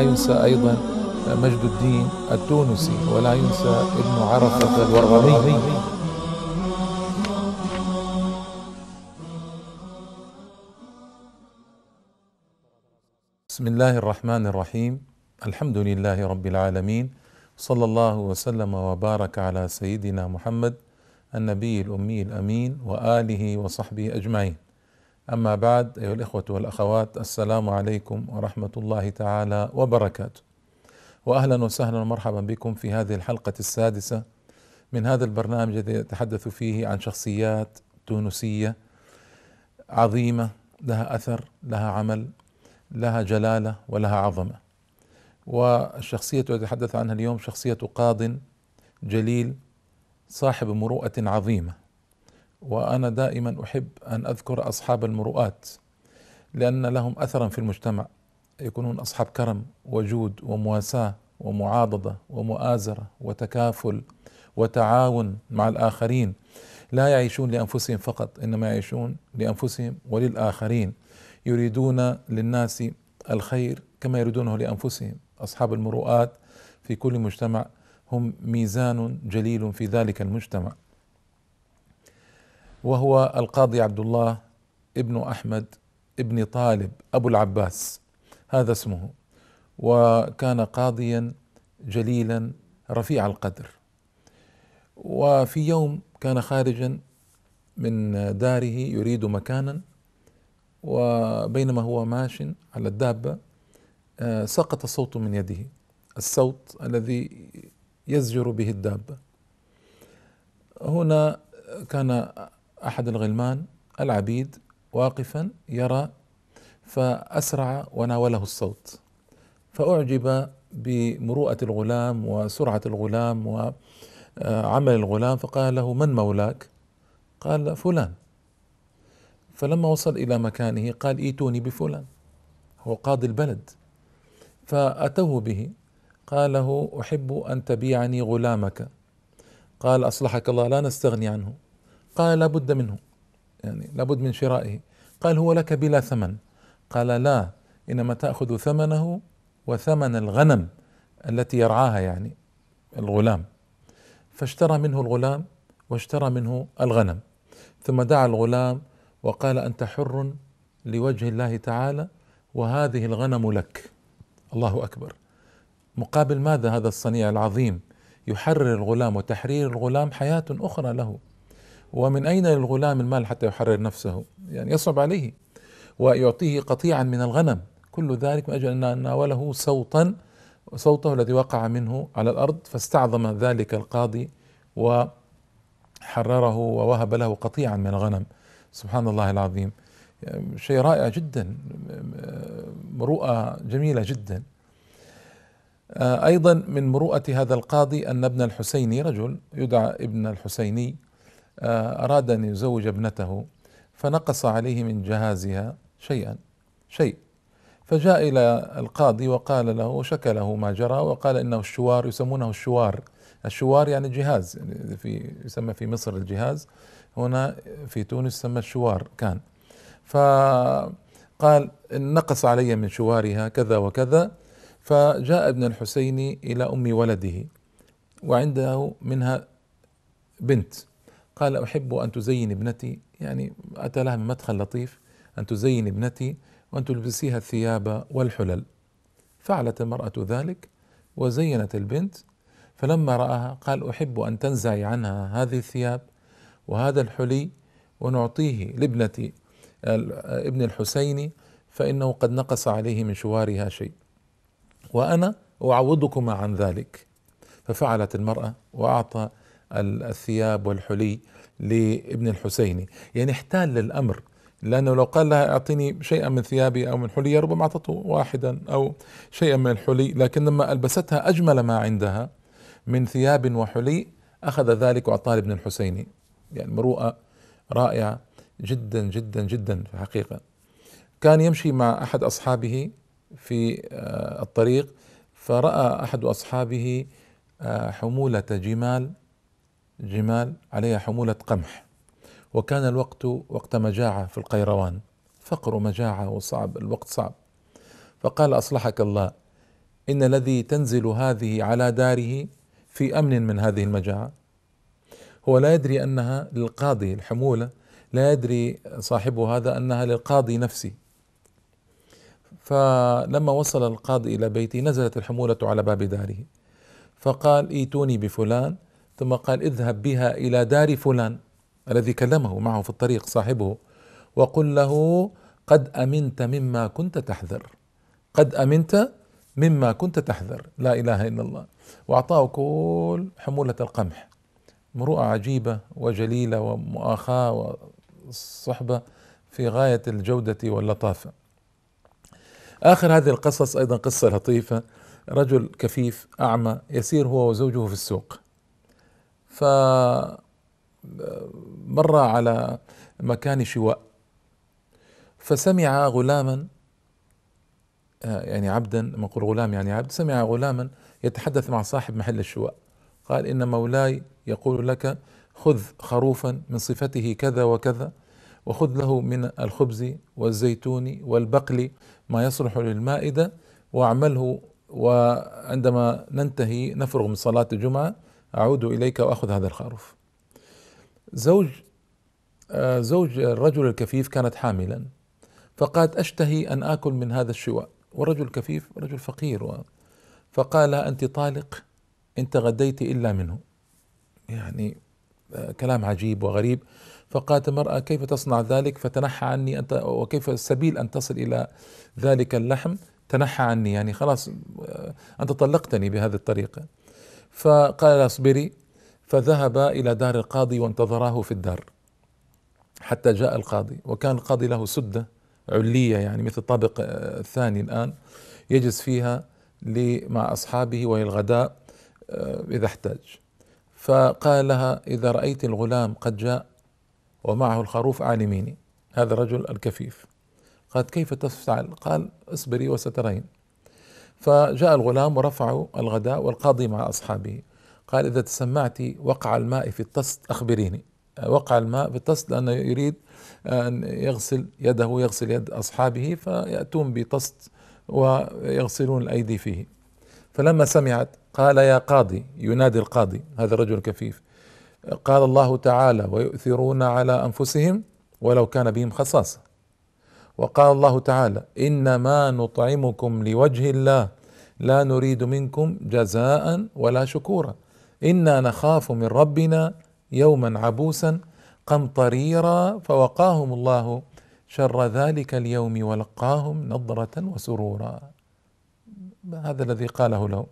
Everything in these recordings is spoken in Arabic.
ينسى أيضا مجد الدين التونسي ولا ينسى ابن عرفة الورغمي بسم الله الرحمن الرحيم. الحمد لله رب العالمين. صلى الله وسلم وبارك على سيدنا محمد النبي الأمي الأمين وآله وصحبه أجمعين. أما بعد أيها الإخوة والأخوات السلام عليكم ورحمة الله تعالى وبركاته. واهلا وسهلا ومرحبا بكم في هذه الحلقة السادسة من هذا البرنامج الذي يتحدث فيه عن شخصيات تونسية عظيمة لها أثر لها عمل لها جلالة ولها عظمة. والشخصية التي أتحدث عنها اليوم شخصية قاض جليل صاحب مروءة عظيمة. وأنا دائما أحب أن أذكر أصحاب المروءات لأن لهم اثرا في المجتمع. يكونون أصحاب كرم وجود ومواساة ومعاضدة ومؤازرة وتكافل وتعاون مع الآخرين. لا يعيشون لأنفسهم فقط إنما يعيشون لأنفسهم وللآخرين. يريدون للناس الخير كما يريدونه لأنفسهم. أصحاب المروءات في كل مجتمع هم ميزان جليل في ذلك المجتمع. وهو القاضي عبد الله ابن أحمد ابن طالب أبو العباس. هذا اسمه. وكان قاضيا جليلا رفيع القدر. وفي يوم كان خارجا من داره يريد مكانا وبينما هو ماش على الدابة سقط صوت من يده الصوت الذي يزجر به الدابة. هنا كان أحد الغلمان العبيد واقفا يرى فأسرع وناوله الصوت فأعجب بمروءة الغلام وسرعة الغلام وعمل الغلام فقال له من مولاك؟ قال فلان. فلما وصل إلى مكانه قال إيتوني بفلان. هو قاضي البلد. فأتوه به قال له أحب أن تبيعني غلامك. قال أصلحك الله لا نستغني عنه. قال لابد منه. يعني لابد من شرائه. قال هو لك بلا ثمن. قال لا إنما تأخذ ثمنه وثمن الغنم التي يرعاها يعني الغلام. فاشترى منه الغلام واشترى منه الغنم. ثم دعا الغلام وقال أنت حر لوجه الله تعالى وهذه الغنم لك. الله أكبر. مقابل ماذا هذا الصنيع العظيم يحرر الغلام وتحرير الغلام حياة أخرى له؟ ومن أين للغلام المال حتى يحرر نفسه؟ يعني يصعب عليه. ويعطيه قطيعا من الغنم. كل ذلك من أجل أن ناوله صوتا صوته الذي وقع منه على الأرض فاستعظم ذلك القاضي وحرره ووهب له قطيعا من الغنم. سبحان الله العظيم. شيء رائع جدا مروءة جميلة جدا. أيضا من مروءة هذا القاضي أن ابن الحسيني رجل يدعى ابن الحسيني أراد أن يزوج ابنته فنقص عليه من جهازها شيئا شيء. فجاء إلى القاضي وقال له شكى له ما جرى. وقال إنه الشوار يسمونه الشوار. الشوار يعني جهاز يعني في يسمى في مصر الجهاز. هنا في تونس سمى الشوار كان. فقال نقص علي من شوارها كذا وكذا. فجاء ابن الحسين إلى أم ولده وعنده منها بنت. قال أحب أن تزين ابنتي يعني أتى لها من مدخل لطيف أن تزين ابنتي وأن تلبسيها الثياب والحلل. فعلت المرأة ذلك وزينت البنت فلما رآها قال أحب أن تنزعي عنها هذه الثياب وهذا الحلي ونعطيه لابنة ابن الحسين فإنه قد نقص عليه من شوارها شيء. وأنا أعوضكما عن ذلك. ففعلت المرأة وأعطى الثياب والحلي لابن الحسين. يعني احتال للأمر لأنه لو قال لها أعطيني شيئا من ثيابي أو من حلي ربما أعطته واحدا أو شيئا من الحلي. لكن لما ألبستها أجمل ما عندها من ثياب وحلي أخذ ذلك وأعطاه لابن الحسين. يعني مروءة رائعة جدا جدا جدا في الحقيقة. كان يمشي مع أحد أصحابه في الطريق فرأى أحد أصحابه حمولة جمال جمال عليها حمولة قمح. وكان الوقت وقت مجاعة في القيروان. فقر ومجاعة وصعب الوقت صعب. فقال أصلحك الله إن الذي تنزل هذه على داره في أمن من هذه المجاعة. هو لا يدري أنها للقاضي الحمولة لا يدري صاحب هذا أنها للقاضي نفسه فلما وصل القاضي إلى بيته نزلت الحمولة على باب داره. فقال إيتوني بفلان ثم قال اذهب بها إلى دار فلان الذي كلمه معه في الطريق صاحبه وقل له قد أمنت مما كنت تحذر قد أمنت مما كنت تحذر لا إله إلا الله. وأعطاه كل حمولة القمح مروءة عجيبة وجليلة ومؤاخاة وصحبة في غاية الجودة واللطافة. آخر هذه القصص أيضا قصة لطيفة رجل كفيف أعمى يسير هو وزوجه في السوق. ف مر على مكان شواء فسمع غلاما آه، يعني عبدا نقول غلام يعني عبد سمع غلاما يتحدث مع صاحب محل الشواء. قال إن مولاي يقول لك خذ خروفا من صفته كذا وكذا وخذ له من الخبز والزيتون والبقل ما يصلح للمائدة واعمله وعندما ننتهي نفرغ من صلاة الجمعة أعود إليك وأخذ هذا الخروف. زوج آه، زوج الرجل الكفيف كانت حاملا فقالت أشتهي أن آكل من هذا الشواء. والرجل الكفيف رجل فقير و فقال أنت طالق إن تغديت إلا منه. يعني آه، كلام عجيب وغريب. فقالت المرأة كيف تصنع ذلك؟ فتنحى عني أنت وكيف السبيل أن تصل إلى ذلك اللحم؟ تنحى عني. يعني خلاص آه، أنت طلقتني بهذه الطريقة. فقال اصبري فذهب إلى دار القاضي وانتظراه في الدار حتى جاء القاضي وكان القاضي له سدة علية يعني مثل الطابق الثاني الآن يجلس فيها مع أصحابه وهي الغداء آه، إذا احتاج. فقال لها إذا رأيت الغلام قد جاء ومعه الخروف أعلميني هذا الرجل الكفيف. قالت كيف تفعل؟ قال اصبري وسترين. فجاء الغلام ورفعوا الغداء والقاضي مع أصحابه. قال إذا تسمعت وقع الماء في الطست أخبريني. وقع الماء في الطست لأنه يريد أن يغسل يده يغسل يد أصحابه فيأتون بطست ويغسلون الأيدي فيه. فلما سمعت قال يا قاضي ينادي القاضي هذا الرجل الكفيف قال الله تعالى ويؤثرون على أنفسهم ولو كان بهم خصاصة. وقال الله تعالى إنما نطعمكم لوجه الله لا نريد منكم جزاء ولا شكورا. إنا نخاف من ربنا يوما عبوسا قمطريرا فوقاهم الله شر ذلك اليوم ولقاهم نضرة وسرورا. هذا الذي قاله له.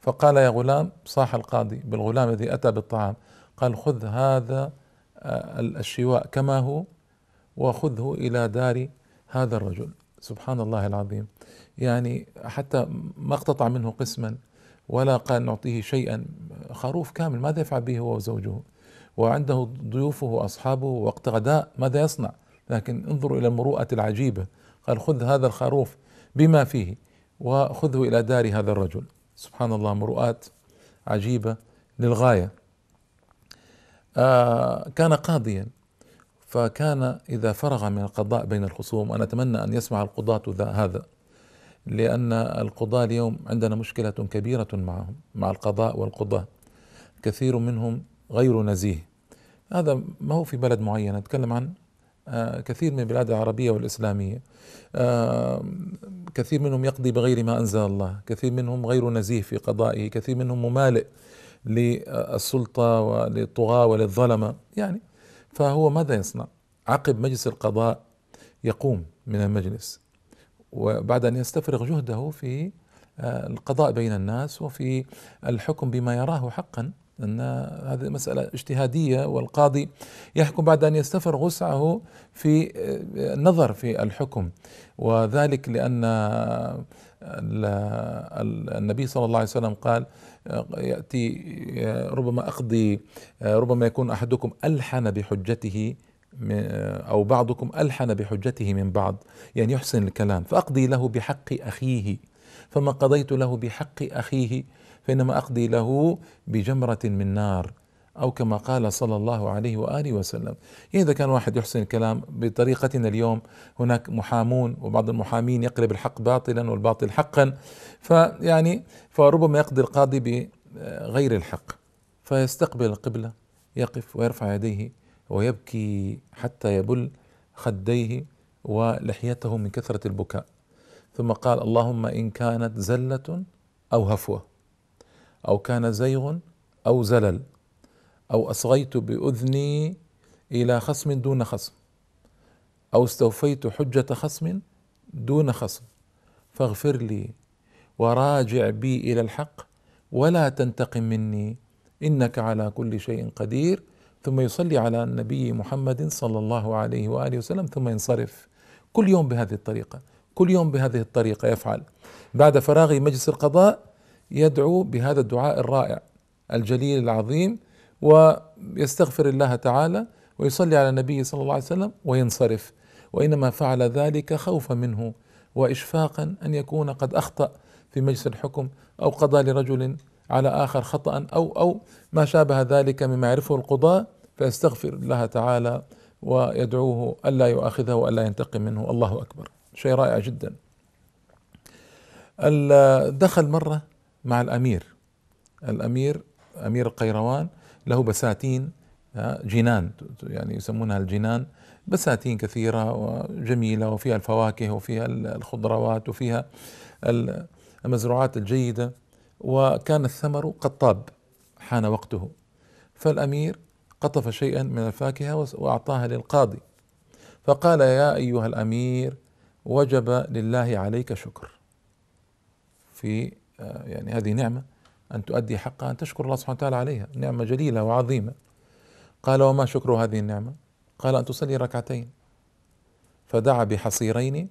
فقال يا غلام صاح القاضي بالغلام الذي أتى بالطعام. قال خذ هذا الشواء كما هو وخذه إلى دار هذا الرجل سبحان الله العظيم. يعني حتى ما اقتطع منه قسما ولا قال نعطيه شيئا خروف كامل ماذا يفعل به هو وزوجه؟ وعنده ضيوفه وأصحابه وقت غداء ماذا يصنع؟ لكن انظروا إلى المروءة العجيبة. قال خذ هذا الخروف بما فيه وخذه إلى دار هذا الرجل. سبحان الله مروءات عجيبة للغاية. آه كان قاضيا. فكان إذا فرغ من القضاء بين الخصوم وأنا أتمنى أن يسمع القضاة هذا لأن القضاة اليوم عندنا مشكلة كبيرة معهم مع القضاء والقضاة. كثير منهم غير نزيه. هذا ما هو في بلد معين أتكلم عن آه، كثير من البلاد العربية والإسلامية. آه، كثير منهم يقضي بغير ما أنزل الله. كثير منهم غير نزيه في قضائه. كثير منهم ممالئ للسلطة وللطغاة وللظلمة. يعني فهو ماذا يصنع؟ عقب مجلس القضاء يقوم من المجلس وبعد أن يستفرغ جهده في آه، القضاء بين الناس وفي الحكم بما يراه حقا أن هذه مسألة اجتهادية والقاضي يحكم بعد أن يستفرغ وسعه في آه، النظر في الحكم وذلك لأن النبي صلى الله عليه وسلم قال يأتي ربما أقضي ربما يكون أحدكم ألحن بحجته أو بعضكم ألحن بحجته من بعض يعني يحسن الكلام فأقضي له بحق أخيه. فما قضيت له بحق أخيه فإنما أقضي له بجمرة من نار. أو كما قال صلى الله عليه وآله وسلم. إذا كان واحد يحسن الكلام بطريقتنا اليوم هناك محامون وبعض المحامين يقلب الحق باطلا والباطل حقا فيعني فربما يقضي القاضي بغير الحق فيستقبل القبلة يقف ويرفع يديه ويبكي حتى يبل خديه ولحيته من كثرة البكاء. ثم قال اللهم إن كانت زلة أو هفوة أو كان زيغ أو زلل أو أصغيت بأذني إلى خصم دون خصم أو استوفيت حجة خصم دون خصم. فاغفر لي وراجع بي إلى الحق ولا تنتقم مني إنك على كل شيء قدير. ثم يصلي على النبي محمد صلى الله عليه وآله وسلم ثم ينصرف. كل يوم بهذه الطريقة كل يوم بهذه الطريقة يفعل. بعد فراغ مجلس القضاء يدعو بهذا الدعاء الرائع الجليل العظيم. ويستغفر الله تعالى ويصلي على النبي صلى الله عليه وسلم وينصرف. وإنما فعل ذلك خوفا منه وإشفاقا أن يكون قد أخطأ في مجلس الحكم أو قضى لرجل على آخر خطأ أو أو ما شابه ذلك مما يعرفه القضاة فيستغفر الله تعالى ويدعوه ألا يؤاخذه وألا ينتقم منه. الله أكبر. شيء رائع جدا. دخل مرة مع الأمير. الأمير أمير القيروان له بساتين جنان يعني يسمونها الجنان بساتين كثيرة وجميلة وفيها الفواكه وفيها الخضروات وفيها المزروعات الجيدة. وكان الثمر قد طاب حان وقته. فالأمير قطف شيئا من الفاكهة وأعطاها للقاضي. فقال يا أيها الأمير وجب لله عليك شكر. في يعني هذه نعمة أن تؤدي حقها أن تشكر الله سبحانه وتعالى عليها. نعمة جليلة وعظيمة. قال وما شكر هذه النعمة؟ قال أن تصلي ركعتين. فدعا بحصيرين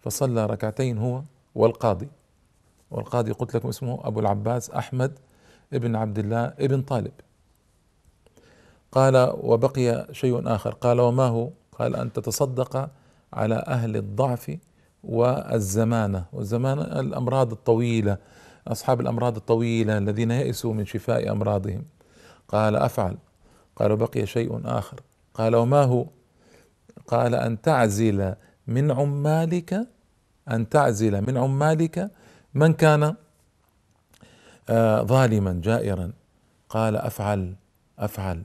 فصلى ركعتين هو والقاضي. والقاضي قلت لكم اسمه أبو العباس أحمد ابن عبد الله ابن طالب. قال وبقي شيء آخر. قال وما هو؟ قال أن تتصدق على أهل الضعف والزمانة. والزمانة الأمراض الطويلة. أصحاب الأمراض الطويلة الذين يئسوا من شفاء أمراضهم. قال أفعل. قال بقي شيء آخر. قال وما هو؟ قال أن تعزل من عمالك أن تعزل من عمالك من كان آه ظالما جائرا. قال أفعل أفعل.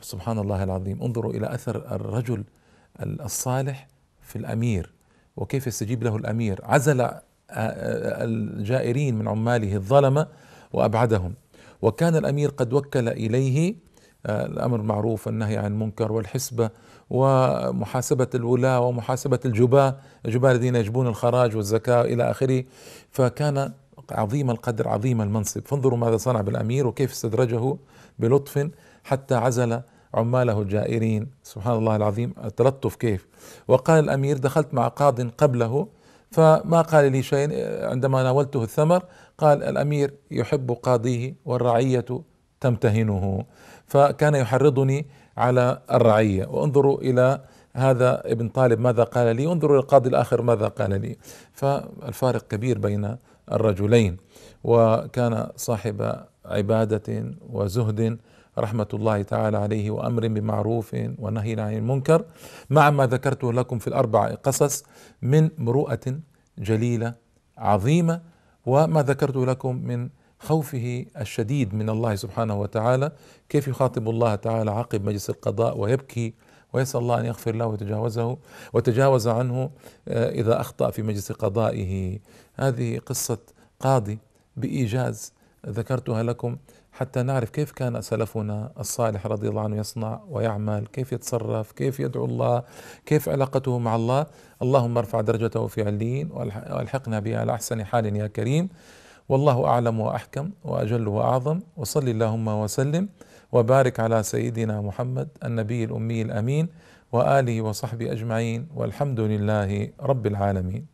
سبحان الله العظيم. انظروا إلى أثر الرجل الصالح في الأمير وكيف يستجيب له الأمير. عزل الجائرين من عماله الظلمة وأبعدهم. وكان الأمير قد وكل إليه آه، الأمر معروف والنهي عن المنكر والحسبة ومحاسبة الولاة ومحاسبة الجباة الجباة الذين يجبون الخراج والزكاة إلى آخره. فكان عظيم القدر عظيم المنصب. فانظروا ماذا صنع بالأمير وكيف استدرجه بلطف حتى عزل عماله الجائرين. سبحان الله العظيم التلطف كيف. وقال الأمير دخلت مع قاض قبله فما قال لي شيء عندما ناولته الثمر قال الأمير يحب قاضيه والرعية تمتهنه فكان يحرضني على الرعية. وانظروا إلى هذا ابن طالب ماذا قال لي؟ انظروا إلى القاضي الآخر ماذا قال لي؟ فالفارق كبير بين الرجلين وكان صاحب عبادة وزهد رحمة الله تعالى عليه وأمر بمعروف ونهي عن المنكر. مع ما ذكرته لكم في الأربع قصص من مروءة جليلة عظيمة وما ذكرته لكم من خوفه الشديد من الله سبحانه وتعالى. كيف يخاطب الله تعالى عقب مجلس القضاء ويبكي ويسأل الله أن يغفر له ويتجاوزه وتجاوز عنه آه، إذا أخطأ في مجلس قضائه. هذه قصة قاضي بإيجاز ذكرتها لكم حتى نعرف كيف كان سلفنا الصالح رضي الله عنه يصنع ويعمل كيف يتصرف كيف يدعو الله كيف علاقته مع الله. اللهم ارفع درجته في علين والحقنا به على أحسن حال يا كريم. والله أعلم وأحكم وأجل وأعظم. وصل اللهم وسلم وبارك على سيدنا محمد النبي الأمي الأمين وآله وصحبه أجمعين. والحمد لله رب العالمين.